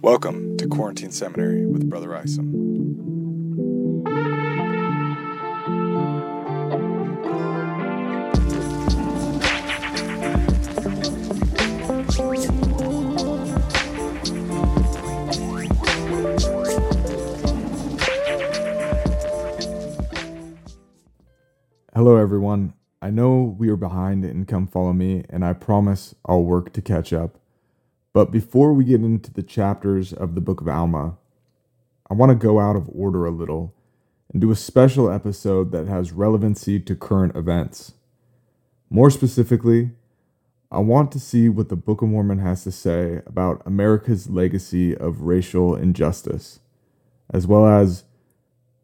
Welcome to Quarantine Seminary with Brother Isom. Hello, everyone. I know we are behind in Come Follow Me, and I promise I'll work to catch up. But before we get into the chapters of the book of Alma, I want to go out of order a little and do a special episode that has relevancy to current events. More specifically, I want to see what the Book of Mormon has to say about America's legacy of racial injustice, as well as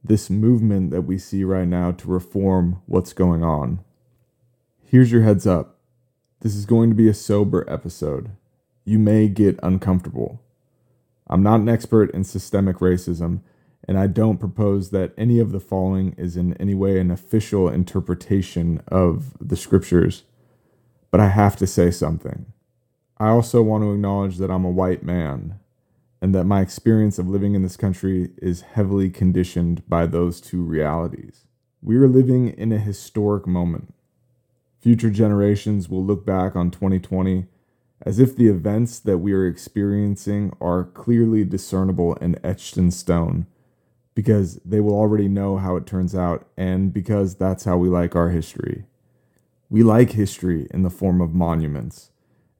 this movement that we see right now to reform what's going on. Here's your heads up this is going to be a sober episode. You may get uncomfortable. I'm not an expert in systemic racism, and I don't propose that any of the following is in any way an official interpretation of the scriptures, but I have to say something. I also want to acknowledge that I'm a white man and that my experience of living in this country is heavily conditioned by those two realities. We are living in a historic moment. Future generations will look back on 2020 as if the events that we are experiencing are clearly discernible and etched in stone, because they will already know how it turns out, and because that's how we like our history. We like history in the form of monuments,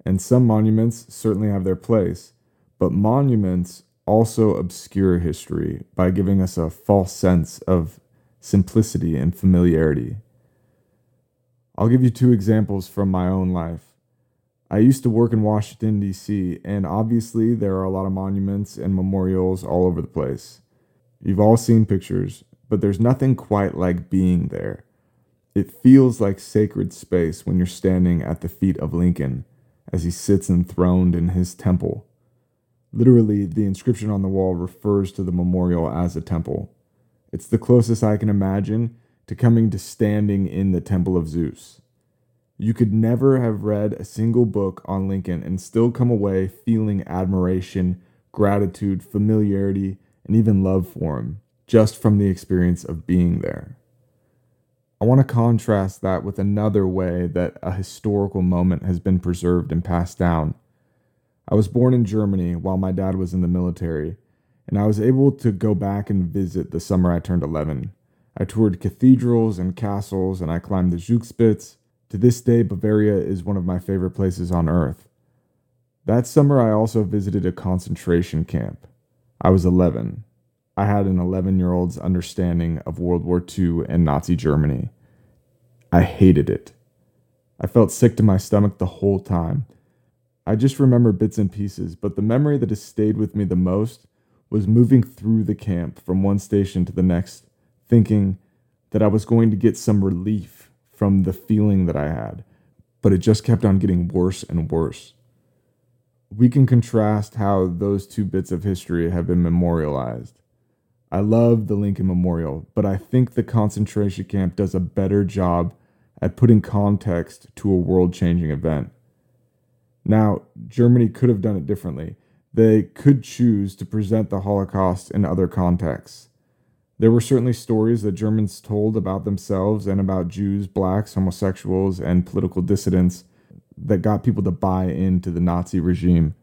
and some monuments certainly have their place, but monuments also obscure history by giving us a false sense of simplicity and familiarity. I'll give you two examples from my own life. I used to work in Washington, D.C., and obviously there are a lot of monuments and memorials all over the place. You've all seen pictures, but there's nothing quite like being there. It feels like sacred space when you're standing at the feet of Lincoln as he sits enthroned in his temple. Literally, the inscription on the wall refers to the memorial as a temple. It's the closest I can imagine to coming to standing in the temple of Zeus. You could never have read a single book on Lincoln and still come away feeling admiration, gratitude, familiarity, and even love for him just from the experience of being there. I want to contrast that with another way that a historical moment has been preserved and passed down. I was born in Germany while my dad was in the military, and I was able to go back and visit the summer I turned 11. I toured cathedrals and castles, and I climbed the Zugspitze, to this day, Bavaria is one of my favorite places on earth. That summer, I also visited a concentration camp. I was 11. I had an 11 year old's understanding of World War II and Nazi Germany. I hated it. I felt sick to my stomach the whole time. I just remember bits and pieces, but the memory that has stayed with me the most was moving through the camp from one station to the next, thinking that I was going to get some relief from the feeling that I had, but it just kept on getting worse and worse. We can contrast how those two bits of history have been memorialized. I love the Lincoln Memorial, but I think the concentration camp does a better job at putting context to a world changing event. Now, Germany could have done it differently. They could choose to present the Holocaust in other contexts. There were certainly stories that Germans told about themselves and about Jews, blacks, homosexuals, and political dissidents that got people to buy into the Nazi regime.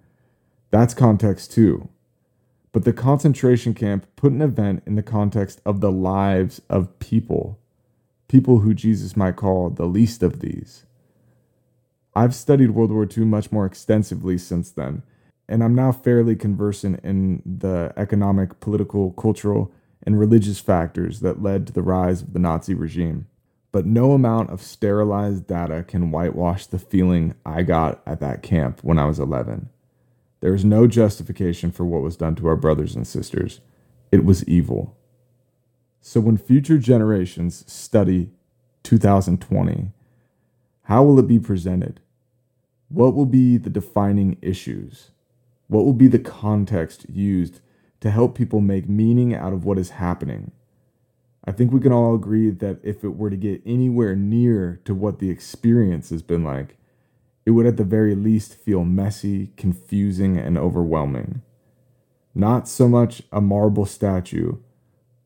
That's context too. But the concentration camp put an event in the context of the lives of people, people who Jesus might call the least of these. I've studied World War II much more extensively since then, and I'm now fairly conversant in the economic, political, cultural, and religious factors that led to the rise of the Nazi regime. But no amount of sterilized data can whitewash the feeling I got at that camp when I was 11. There is no justification for what was done to our brothers and sisters. It was evil. So when future generations study 2020, how will it be presented? What will be the defining issues? What will be the context used to help people make meaning out of what is happening. I think we can all agree that if it were to get anywhere near to what the experience has been like, it would at the very least feel messy, confusing, and overwhelming. not so much a marble statue,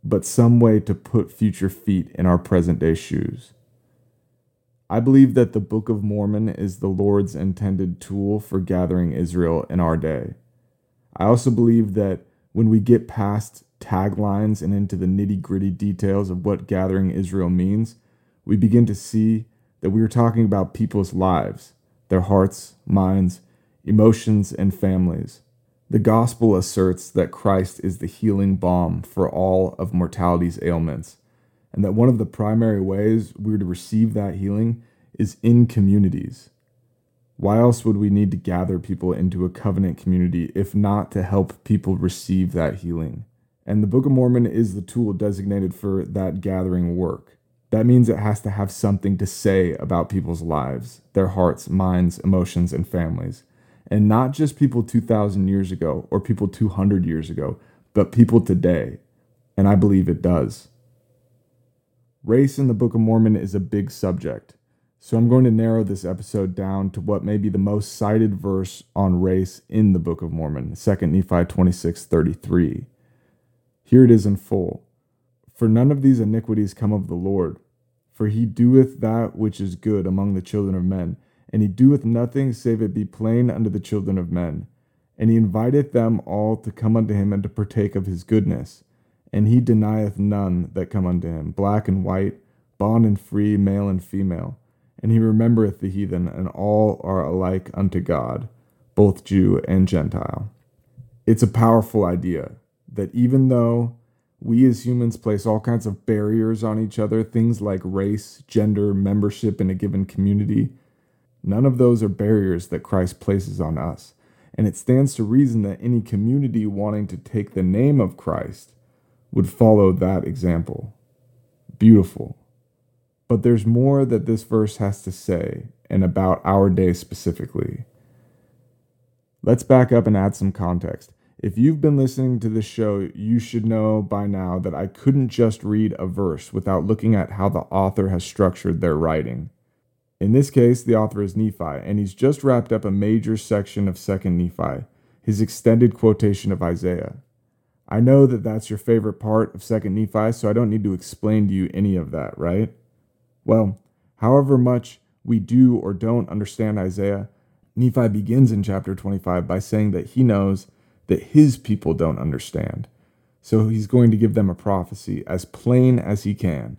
but some way to put future feet in our present day shoes. I believe that the Book of Mormon is the Lord's intended tool for gathering Israel in our day. I also believe that when we get past taglines and into the nitty gritty details of what gathering Israel means, we begin to see that we are talking about people's lives, their hearts, minds, emotions, and families. The gospel asserts that Christ is the healing balm for all of mortality's ailments, and that one of the primary ways we're to receive that healing is in communities. Why else would we need to gather people into a covenant community if not to help people receive that healing? And the Book of Mormon is the tool designated for that gathering work. That means it has to have something to say about people's lives, their hearts, minds, emotions, and families. And not just people 2,000 years ago or people 200 years ago, but people today. And I believe it does. Race in the Book of Mormon is a big subject. So I'm going to narrow this episode down to what may be the most cited verse on race in the Book of Mormon, 2 Nephi 26 33. Here it is in full. For none of these iniquities come of the Lord, for he doeth that which is good among the children of men, and he doeth nothing save it be plain unto the children of men. And he inviteth them all to come unto him and to partake of his goodness. And he denieth none that come unto him, black and white, bond and free, male and female and he remembereth the heathen, and all are alike unto God, both Jew and Gentile. It's a powerful idea that even though we as humans place all kinds of barriers on each other, things like race, gender, membership in a given community, none of those are barriers that Christ places on us. And it stands to reason that any community wanting to take the name of Christ would follow that example. Beautiful. But there's more that this verse has to say, and about our day specifically. Let's back up and add some context. If you've been listening to this show, you should know by now that I couldn't just read a verse without looking at how the author has structured their writing. In this case, the author is Nephi, and he's just wrapped up a major section of 2nd Nephi, his extended quotation of Isaiah. I know that that's your favorite part of 2nd Nephi, so I don't need to explain to you any of that, right? Well, however much we do or don't understand Isaiah, Nephi begins in chapter 25 by saying that he knows that his people don't understand. So he's going to give them a prophecy as plain as he can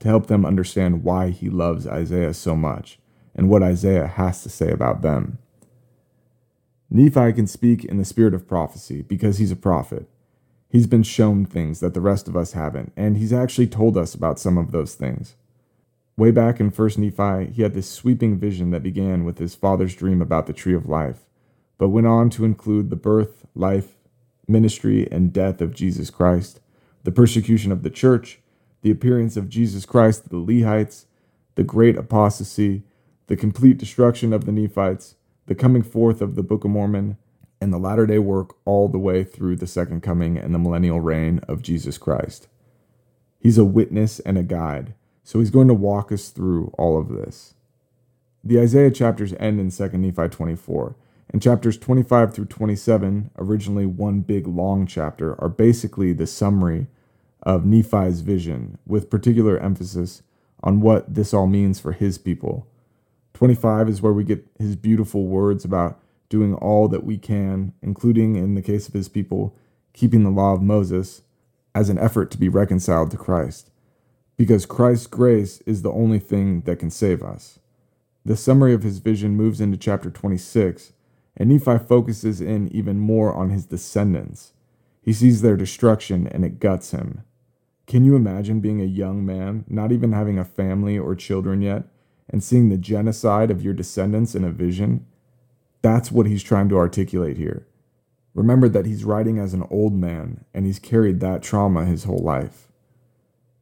to help them understand why he loves Isaiah so much and what Isaiah has to say about them. Nephi can speak in the spirit of prophecy because he's a prophet. He's been shown things that the rest of us haven't, and he's actually told us about some of those things. Way back in 1st Nephi, he had this sweeping vision that began with his father's dream about the tree of life, but went on to include the birth, life, ministry, and death of Jesus Christ, the persecution of the church, the appearance of Jesus Christ to the Lehites, the great apostasy, the complete destruction of the Nephites, the coming forth of the Book of Mormon, and the latter day work all the way through the second coming and the millennial reign of Jesus Christ. He's a witness and a guide so he's going to walk us through all of this. The Isaiah chapters end in 2 Nephi 24, and chapters 25 through 27, originally one big long chapter, are basically the summary of Nephi's vision, with particular emphasis on what this all means for his people. 25 is where we get his beautiful words about doing all that we can, including, in the case of his people, keeping the law of Moses, as an effort to be reconciled to Christ because Christ's grace is the only thing that can save us. The summary of his vision moves into chapter 26, and Nephi focuses in even more on his descendants. He sees their destruction and it guts him. Can you imagine being a young man, not even having a family or children yet, and seeing the genocide of your descendants in a vision? That's what he's trying to articulate here. Remember that he's writing as an old man, and he's carried that trauma his whole life.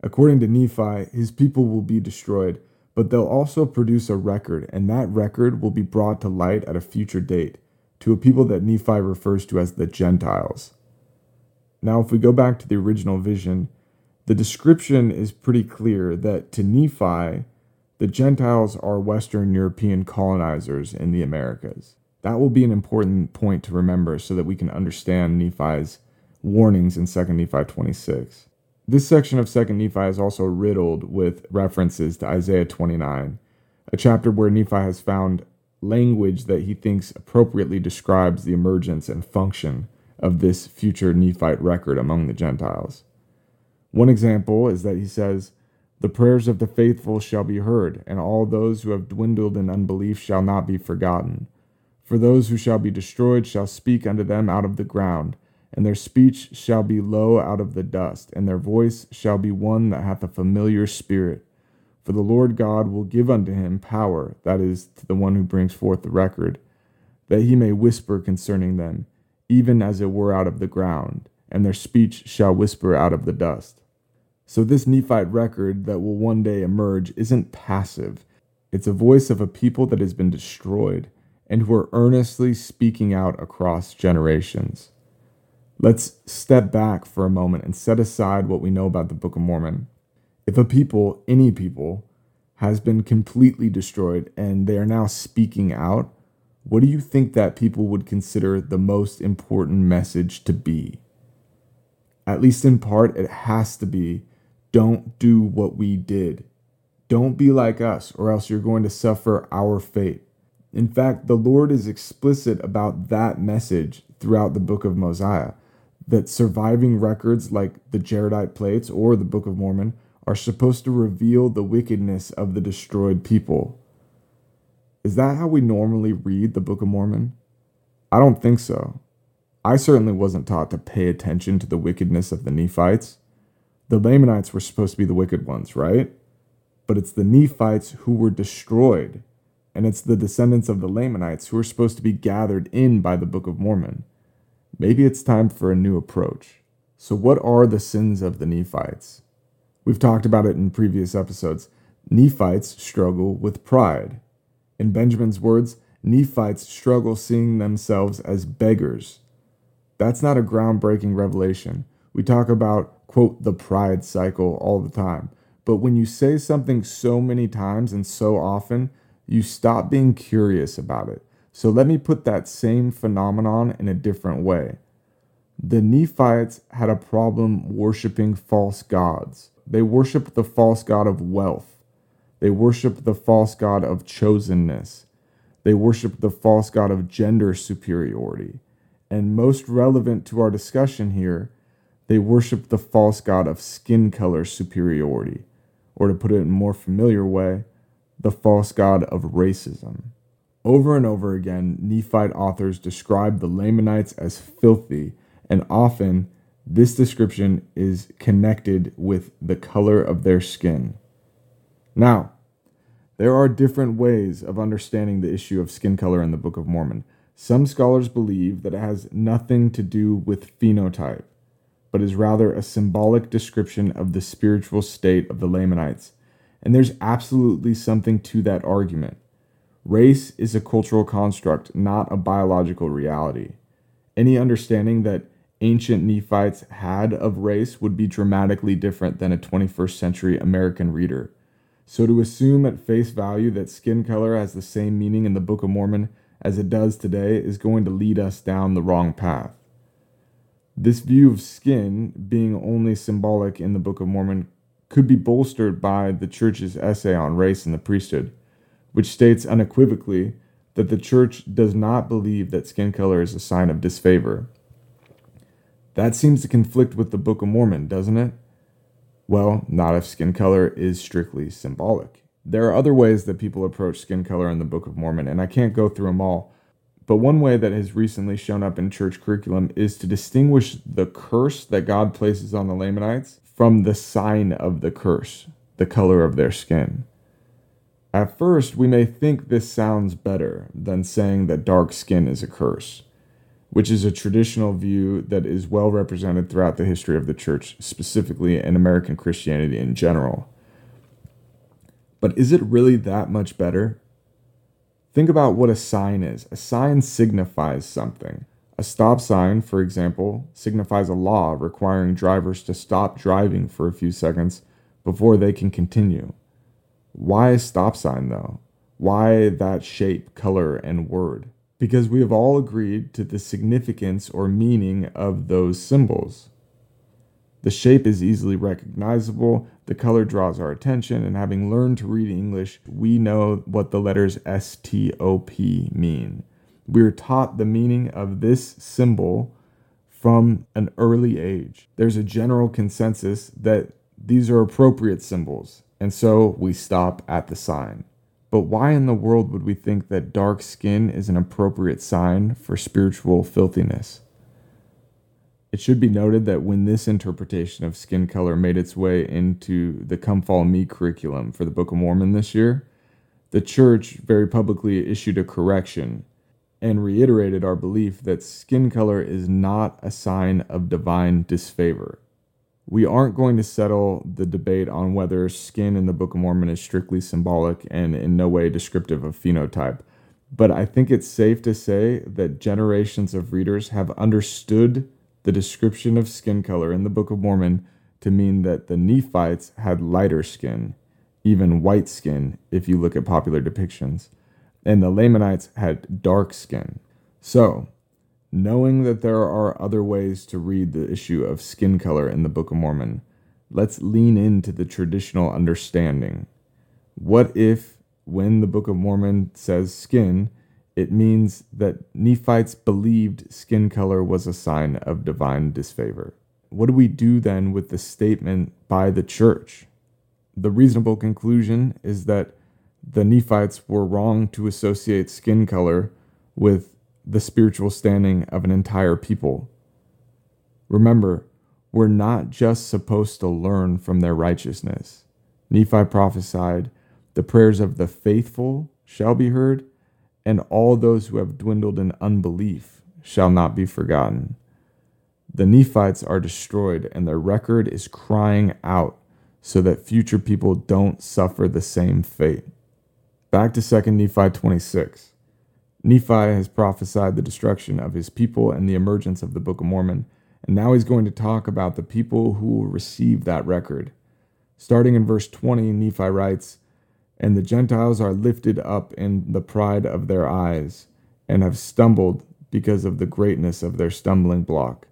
According to Nephi, his people will be destroyed, but they'll also produce a record, and that record will be brought to light at a future date to a people that Nephi refers to as the Gentiles. Now, if we go back to the original vision, the description is pretty clear that to Nephi, the Gentiles are Western European colonizers in the Americas. That will be an important point to remember so that we can understand Nephi's warnings in 2 Nephi 26. This section of 2 Nephi is also riddled with references to Isaiah 29, a chapter where Nephi has found language that he thinks appropriately describes the emergence and function of this future Nephite record among the Gentiles. One example is that he says, The prayers of the faithful shall be heard, and all those who have dwindled in unbelief shall not be forgotten. For those who shall be destroyed shall speak unto them out of the ground and their speech shall be low out of the dust, and their voice shall be one that hath a familiar spirit. For the Lord God will give unto him power, that is, to the one who brings forth the record, that he may whisper concerning them, even as it were out of the ground, and their speech shall whisper out of the dust. So, this Nephite record that will one day emerge isn't passive. It's a voice of a people that has been destroyed and who are earnestly speaking out across generations. Let's step back for a moment and set aside what we know about the Book of Mormon. If a people, any people, has been completely destroyed and they are now speaking out, what do you think that people would consider the most important message to be? At least in part, it has to be don't do what we did. Don't be like us, or else you're going to suffer our fate. In fact, the Lord is explicit about that message throughout the book of Mosiah that surviving records like the Jaredite plates or the Book of Mormon are supposed to reveal the wickedness of the destroyed people. Is that how we normally read the Book of Mormon? I don't think so. I certainly wasn't taught to pay attention to the wickedness of the Nephites. The Lamanites were supposed to be the wicked ones, right? But it's the Nephites who were destroyed, and it's the descendants of the Lamanites who are supposed to be gathered in by the Book of Mormon. Maybe it's time for a new approach. So, what are the sins of the Nephites? We've talked about it in previous episodes. Nephites struggle with pride. In Benjamin's words, Nephites struggle seeing themselves as beggars. That's not a groundbreaking revelation. We talk about, quote, the pride cycle all the time. But when you say something so many times and so often, you stop being curious about it. So let me put that same phenomenon in a different way. The Nephites had a problem worshiping false gods. They worshiped the false god of wealth. They worshiped the false god of chosenness. They worshiped the false god of gender superiority. And most relevant to our discussion here, they worshiped the false god of skin color superiority, or to put it in a more familiar way, the false god of racism. Over and over again, Nephite authors describe the Lamanites as filthy, and often this description is connected with the color of their skin. Now, there are different ways of understanding the issue of skin color in the Book of Mormon. Some scholars believe that it has nothing to do with phenotype, but is rather a symbolic description of the spiritual state of the Lamanites. And there's absolutely something to that argument. Race is a cultural construct, not a biological reality. Any understanding that ancient Nephites had of race would be dramatically different than a 21st century American reader. So to assume at face value that skin color has the same meaning in the Book of Mormon as it does today is going to lead us down the wrong path. This view of skin being only symbolic in the Book of Mormon could be bolstered by the church's essay on race and the priesthood which states unequivocally that the church does not believe that skin color is a sign of disfavor. That seems to conflict with the Book of Mormon, doesn't it? Well, not if skin color is strictly symbolic. There are other ways that people approach skin color in the Book of Mormon, and I can't go through them all. But one way that has recently shown up in church curriculum is to distinguish the curse that God places on the Lamanites from the sign of the curse, the color of their skin. At first, we may think this sounds better than saying that dark skin is a curse, which is a traditional view that is well represented throughout the history of the church, specifically in American Christianity in general. But is it really that much better? Think about what a sign is. A sign signifies something. A stop sign, for example, signifies a law requiring drivers to stop driving for a few seconds before they can continue. Why a stop sign though? Why that shape, color, and word? because we have all agreed to the significance or meaning of those symbols. The shape is easily recognizable, the color draws our attention, and having learned to read English, we know what the letters STOP mean. We are taught the meaning of this symbol from an early age. There's a general consensus that these are appropriate symbols, and so we stop at the sign. But why in the world would we think that dark skin is an appropriate sign for spiritual filthiness? It should be noted that when this interpretation of skin color made its way into the Come Follow Me curriculum for the Book of Mormon this year, the church very publicly issued a correction and reiterated our belief that skin color is not a sign of divine disfavor. We aren't going to settle the debate on whether skin in the Book of Mormon is strictly symbolic and in no way descriptive of phenotype, but I think it's safe to say that generations of readers have understood the description of skin color in the Book of Mormon to mean that the Nephites had lighter skin, even white skin, if you look at popular depictions, and the Lamanites had dark skin. So, Knowing that there are other ways to read the issue of skin color in the Book of Mormon, let's lean into the traditional understanding. What if, when the Book of Mormon says skin, it means that Nephites believed skin color was a sign of divine disfavor? What do we do then with the statement by the church? The reasonable conclusion is that the Nephites were wrong to associate skin color with the spiritual standing of an entire people. Remember, we're not just supposed to learn from their righteousness. Nephi prophesied, The prayers of the faithful shall be heard, and all those who have dwindled in unbelief shall not be forgotten. The Nephites are destroyed, and their record is crying out so that future people don't suffer the same fate. Back to 2 Nephi 26. Nephi has prophesied the destruction of his people and the emergence of the Book of Mormon, and now he's going to talk about the people who will receive that record. Starting in verse 20, Nephi writes, And the Gentiles are lifted up in the pride of their eyes, and have stumbled because of the greatness of their stumbling block,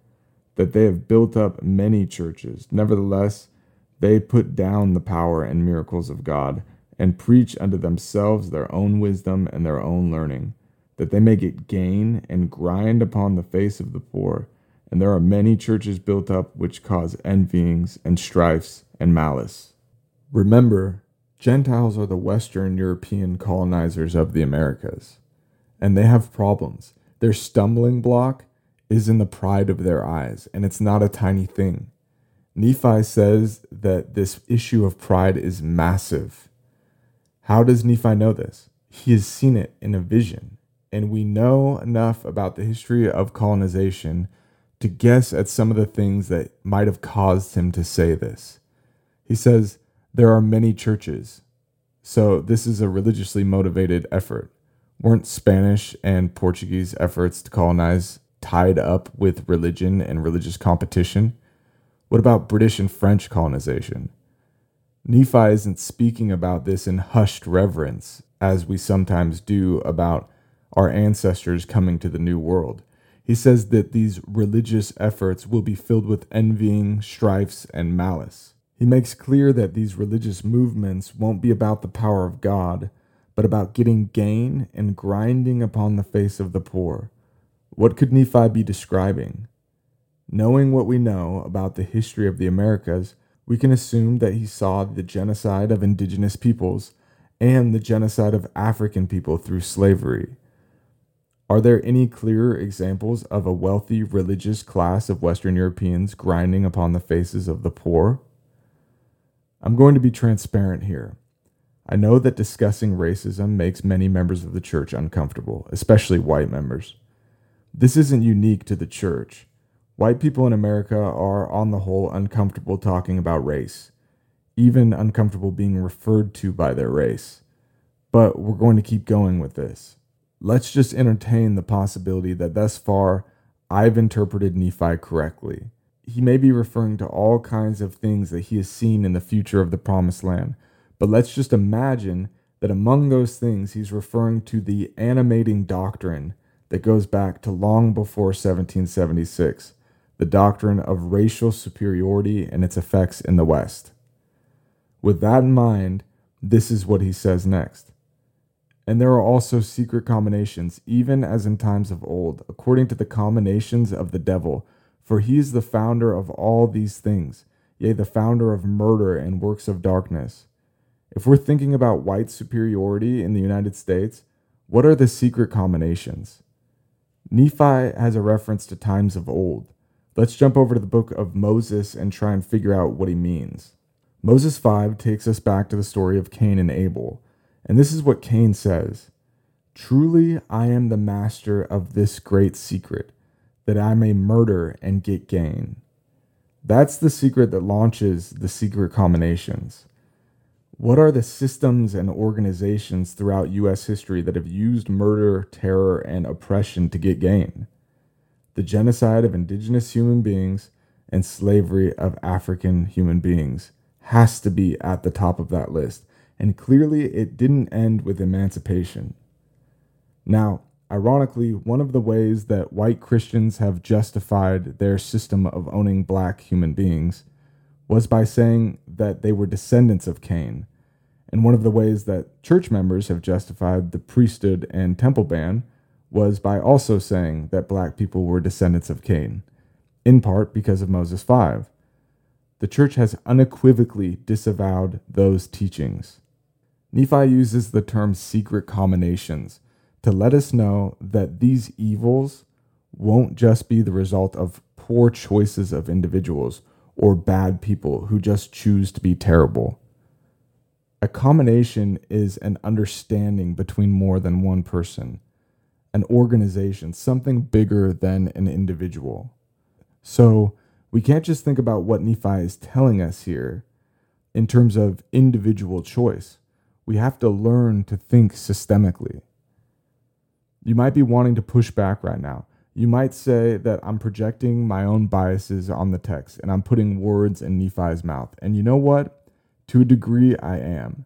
that they have built up many churches. Nevertheless, they put down the power and miracles of God, and preach unto themselves their own wisdom and their own learning that they may get gain and grind upon the face of the poor. And there are many churches built up which cause envyings and strifes and malice. Remember, Gentiles are the Western European colonizers of the Americas, and they have problems. Their stumbling block is in the pride of their eyes, and it's not a tiny thing. Nephi says that this issue of pride is massive. How does Nephi know this? He has seen it in a vision and we know enough about the history of colonization to guess at some of the things that might have caused him to say this. He says, There are many churches, so this is a religiously motivated effort. Weren't Spanish and Portuguese efforts to colonize tied up with religion and religious competition? What about British and French colonization? Nephi isn't speaking about this in hushed reverence, as we sometimes do about our ancestors coming to the New World. He says that these religious efforts will be filled with envying, strifes, and malice. He makes clear that these religious movements won't be about the power of God, but about getting gain and grinding upon the face of the poor. What could Nephi be describing? Knowing what we know about the history of the Americas, we can assume that he saw the genocide of indigenous peoples and the genocide of African people through slavery. Are there any clearer examples of a wealthy religious class of Western Europeans grinding upon the faces of the poor? I'm going to be transparent here. I know that discussing racism makes many members of the church uncomfortable, especially white members. This isn't unique to the church. White people in America are, on the whole, uncomfortable talking about race, even uncomfortable being referred to by their race. But we're going to keep going with this let's just entertain the possibility that thus far I've interpreted Nephi correctly. He may be referring to all kinds of things that he has seen in the future of the promised land, but let's just imagine that among those things he's referring to the animating doctrine that goes back to long before 1776, the doctrine of racial superiority and its effects in the West. With that in mind, this is what he says next. And there are also secret combinations, even as in times of old, according to the combinations of the devil, for he is the founder of all these things, yea, the founder of murder and works of darkness. If we're thinking about white superiority in the United States, what are the secret combinations? Nephi has a reference to times of old. Let's jump over to the book of Moses and try and figure out what he means. Moses 5 takes us back to the story of Cain and Abel. And this is what Cain says Truly I am the master of this great secret, that I may murder and get gain. That's the secret that launches the secret combinations. What are the systems and organizations throughout US history that have used murder, terror, and oppression to get gain? The genocide of indigenous human beings and slavery of African human beings has to be at the top of that list and clearly it didn't end with emancipation. Now, ironically, one of the ways that white Christians have justified their system of owning black human beings was by saying that they were descendants of Cain. And one of the ways that church members have justified the priesthood and temple ban was by also saying that black people were descendants of Cain, in part because of Moses 5. The church has unequivocally disavowed those teachings. Nephi uses the term secret combinations to let us know that these evils won't just be the result of poor choices of individuals or bad people who just choose to be terrible. A combination is an understanding between more than one person, an organization, something bigger than an individual. So we can't just think about what Nephi is telling us here in terms of individual choice we have to learn to think systemically. You might be wanting to push back right now. You might say that I'm projecting my own biases on the text and I'm putting words in Nephi's mouth. And you know what? To a degree, I am.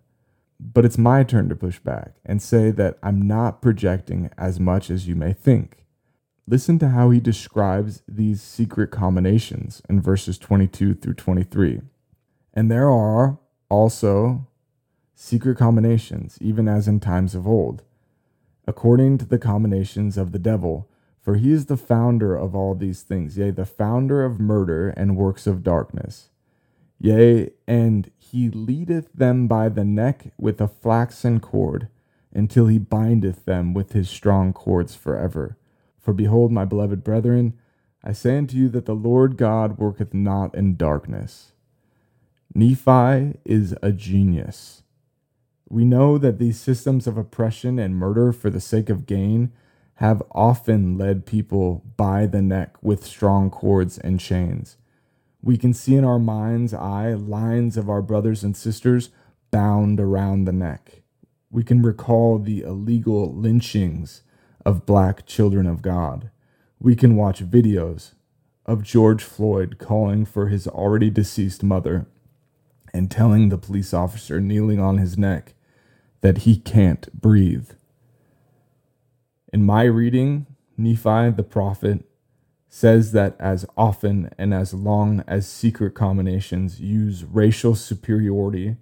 But it's my turn to push back and say that I'm not projecting as much as you may think. Listen to how he describes these secret combinations in verses 22 through 23. And there are also secret combinations, even as in times of old, according to the combinations of the devil. For he is the founder of all these things, yea, the founder of murder and works of darkness. Yea, and he leadeth them by the neck with a flaxen cord, until he bindeth them with his strong cords forever. For behold, my beloved brethren, I say unto you that the Lord God worketh not in darkness. Nephi is a genius. We know that these systems of oppression and murder for the sake of gain have often led people by the neck with strong cords and chains. We can see in our mind's eye lines of our brothers and sisters bound around the neck. We can recall the illegal lynchings of black children of God. We can watch videos of George Floyd calling for his already deceased mother and telling the police officer kneeling on his neck that he can't breathe. In my reading, Nephi the prophet says that as often and as long as secret combinations use racial superiority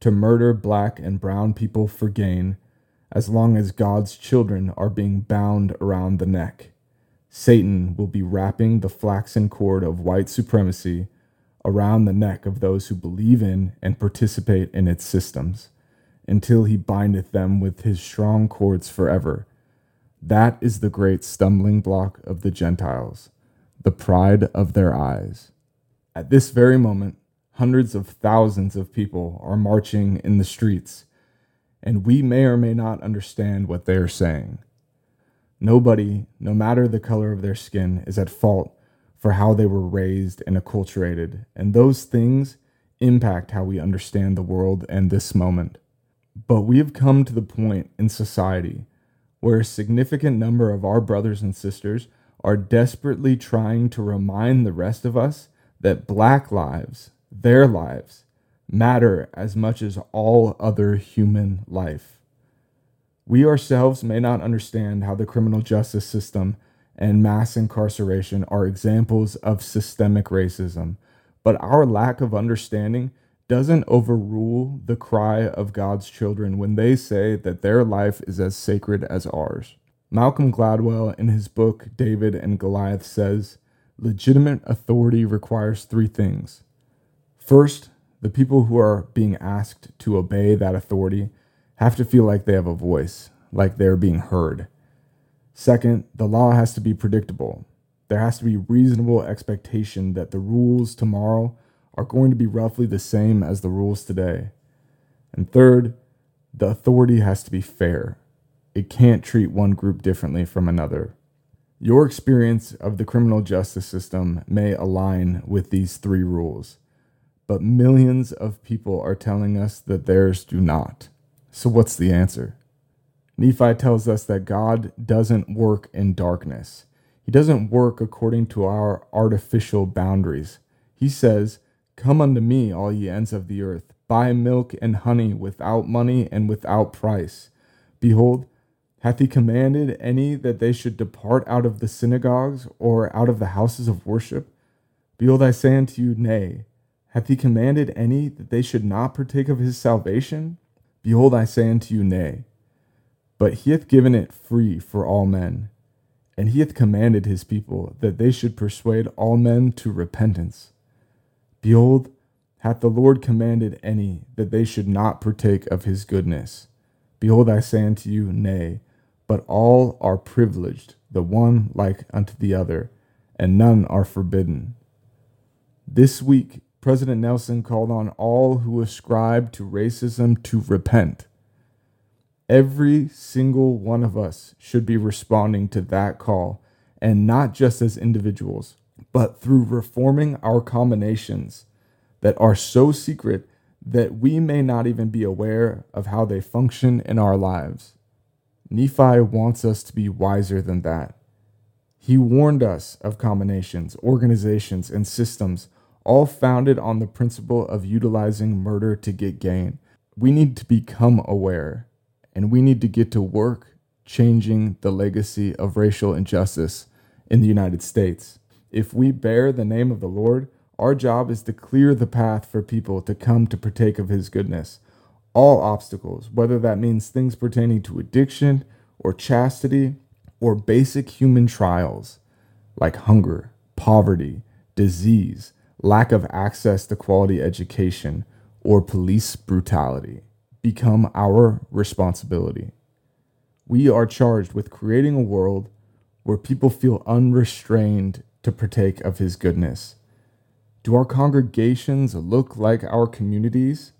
to murder black and brown people for gain, as long as God's children are being bound around the neck, Satan will be wrapping the flaxen cord of white supremacy around the neck of those who believe in and participate in its systems until he bindeth them with his strong cords forever. That is the great stumbling block of the Gentiles, the pride of their eyes. At this very moment, hundreds of thousands of people are marching in the streets, and we may or may not understand what they are saying. Nobody, no matter the color of their skin, is at fault for how they were raised and acculturated, and those things impact how we understand the world and this moment. But we have come to the point in society where a significant number of our brothers and sisters are desperately trying to remind the rest of us that black lives, their lives, matter as much as all other human life. We ourselves may not understand how the criminal justice system and mass incarceration are examples of systemic racism, but our lack of understanding doesn't overrule the cry of God's children when they say that their life is as sacred as ours. Malcolm Gladwell, in his book David and Goliath, says legitimate authority requires three things. First, the people who are being asked to obey that authority have to feel like they have a voice, like they're being heard. Second, the law has to be predictable. There has to be reasonable expectation that the rules tomorrow are going to be roughly the same as the rules today. And third, the authority has to be fair. It can't treat one group differently from another. Your experience of the criminal justice system may align with these three rules, but millions of people are telling us that theirs do not. So, what's the answer? Nephi tells us that God doesn't work in darkness. He doesn't work according to our artificial boundaries. He says, Come unto me, all ye ends of the earth, buy milk and honey without money and without price. Behold, hath he commanded any that they should depart out of the synagogues or out of the houses of worship? Behold, I say unto you, Nay. Hath he commanded any that they should not partake of his salvation? Behold, I say unto you, Nay. But he hath given it free for all men. And he hath commanded his people that they should persuade all men to repentance. Behold, hath the Lord commanded any that they should not partake of his goodness? Behold, I say unto you, Nay, but all are privileged, the one like unto the other, and none are forbidden. This week, President Nelson called on all who ascribe to racism to repent. Every single one of us should be responding to that call, and not just as individuals, but through reforming our combinations that are so secret that we may not even be aware of how they function in our lives. Nephi wants us to be wiser than that. He warned us of combinations, organizations, and systems, all founded on the principle of utilizing murder to get gain. We need to become aware, and we need to get to work changing the legacy of racial injustice in the United States. If we bear the name of the Lord, our job is to clear the path for people to come to partake of His goodness. All obstacles, whether that means things pertaining to addiction or chastity or basic human trials like hunger, poverty, disease, lack of access to quality education, or police brutality, become our responsibility. We are charged with creating a world where people feel unrestrained to partake of His goodness. Do our congregations look like our communities?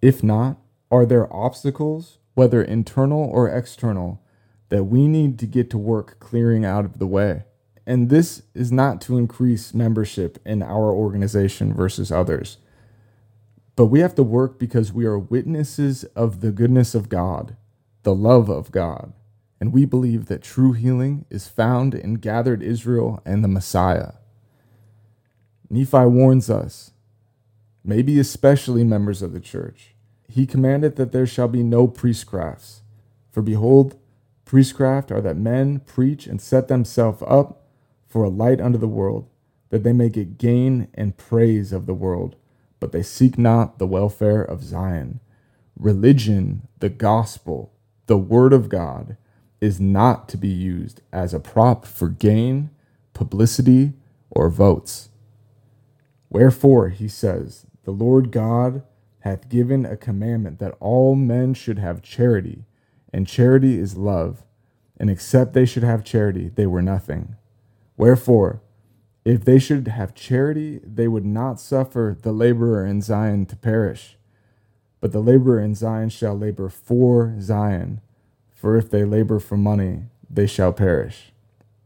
If not, are there obstacles, whether internal or external, that we need to get to work clearing out of the way? And this is not to increase membership in our organization versus others, but we have to work because we are witnesses of the goodness of God, the love of God, and we believe that true healing is found in gathered Israel and the Messiah. Nephi warns us, maybe especially members of the church. He commanded that there shall be no priestcrafts. For behold, priestcraft are that men preach and set themselves up for a light unto the world, that they may get gain and praise of the world, but they seek not the welfare of Zion. Religion, the gospel, the word of God, is not to be used as a prop for gain, publicity, or votes. Wherefore, he says, the Lord God hath given a commandment that all men should have charity, and charity is love. And except they should have charity, they were nothing. Wherefore, if they should have charity, they would not suffer the laborer in Zion to perish. But the laborer in Zion shall labor for Zion, for if they labor for money, they shall perish.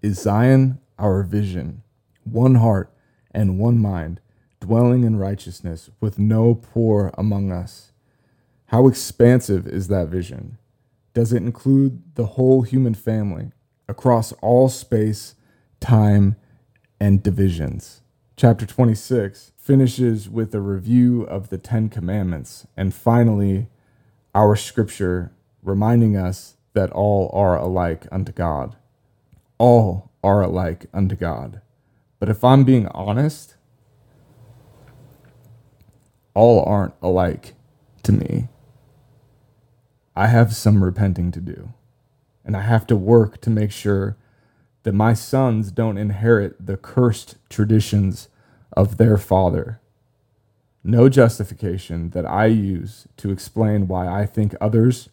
Is Zion our vision? One heart and one mind dwelling in righteousness, with no poor among us. How expansive is that vision? Does it include the whole human family across all space, time, and divisions? Chapter 26 finishes with a review of the Ten Commandments, and finally, our scripture reminding us that all are alike unto God. All are alike unto God. But if I'm being honest, all aren't alike to me. I have some repenting to do, and I have to work to make sure that my sons don't inherit the cursed traditions of their father. No justification that I use to explain why I think others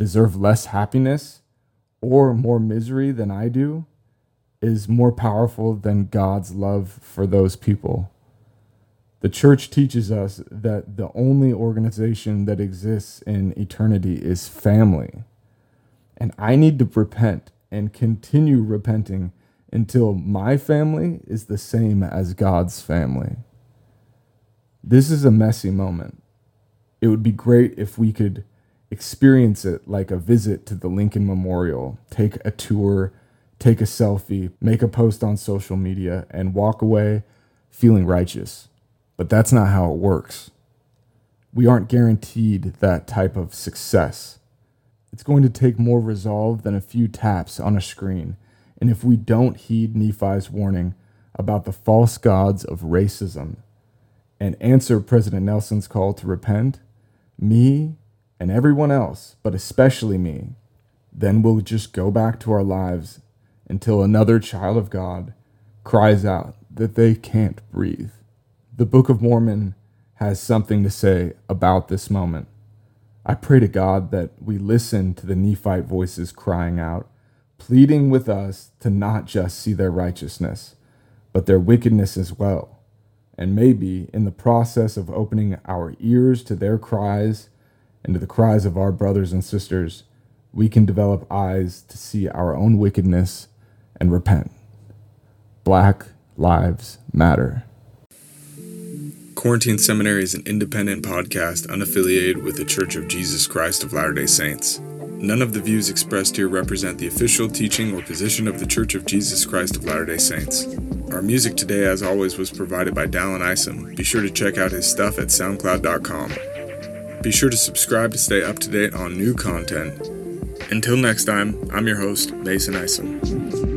deserve less happiness or more misery than I do is more powerful than God's love for those people. The church teaches us that the only organization that exists in eternity is family. And I need to repent and continue repenting until my family is the same as God's family. This is a messy moment. It would be great if we could experience it like a visit to the Lincoln Memorial, take a tour, take a selfie, make a post on social media, and walk away feeling righteous. But that's not how it works. We aren't guaranteed that type of success. It's going to take more resolve than a few taps on a screen. And if we don't heed Nephi's warning about the false gods of racism and answer President Nelson's call to repent, me and everyone else, but especially me, then we'll just go back to our lives until another child of God cries out that they can't breathe. The Book of Mormon has something to say about this moment. I pray to God that we listen to the Nephite voices crying out, pleading with us to not just see their righteousness, but their wickedness as well. And maybe in the process of opening our ears to their cries and to the cries of our brothers and sisters, we can develop eyes to see our own wickedness and repent. Black Lives Matter. Quarantine Seminary is an independent podcast unaffiliated with the Church of Jesus Christ of Latter day Saints. None of the views expressed here represent the official teaching or position of the Church of Jesus Christ of Latter day Saints. Our music today, as always, was provided by Dallin Isom. Be sure to check out his stuff at SoundCloud.com. Be sure to subscribe to stay up to date on new content. Until next time, I'm your host, Mason Isom.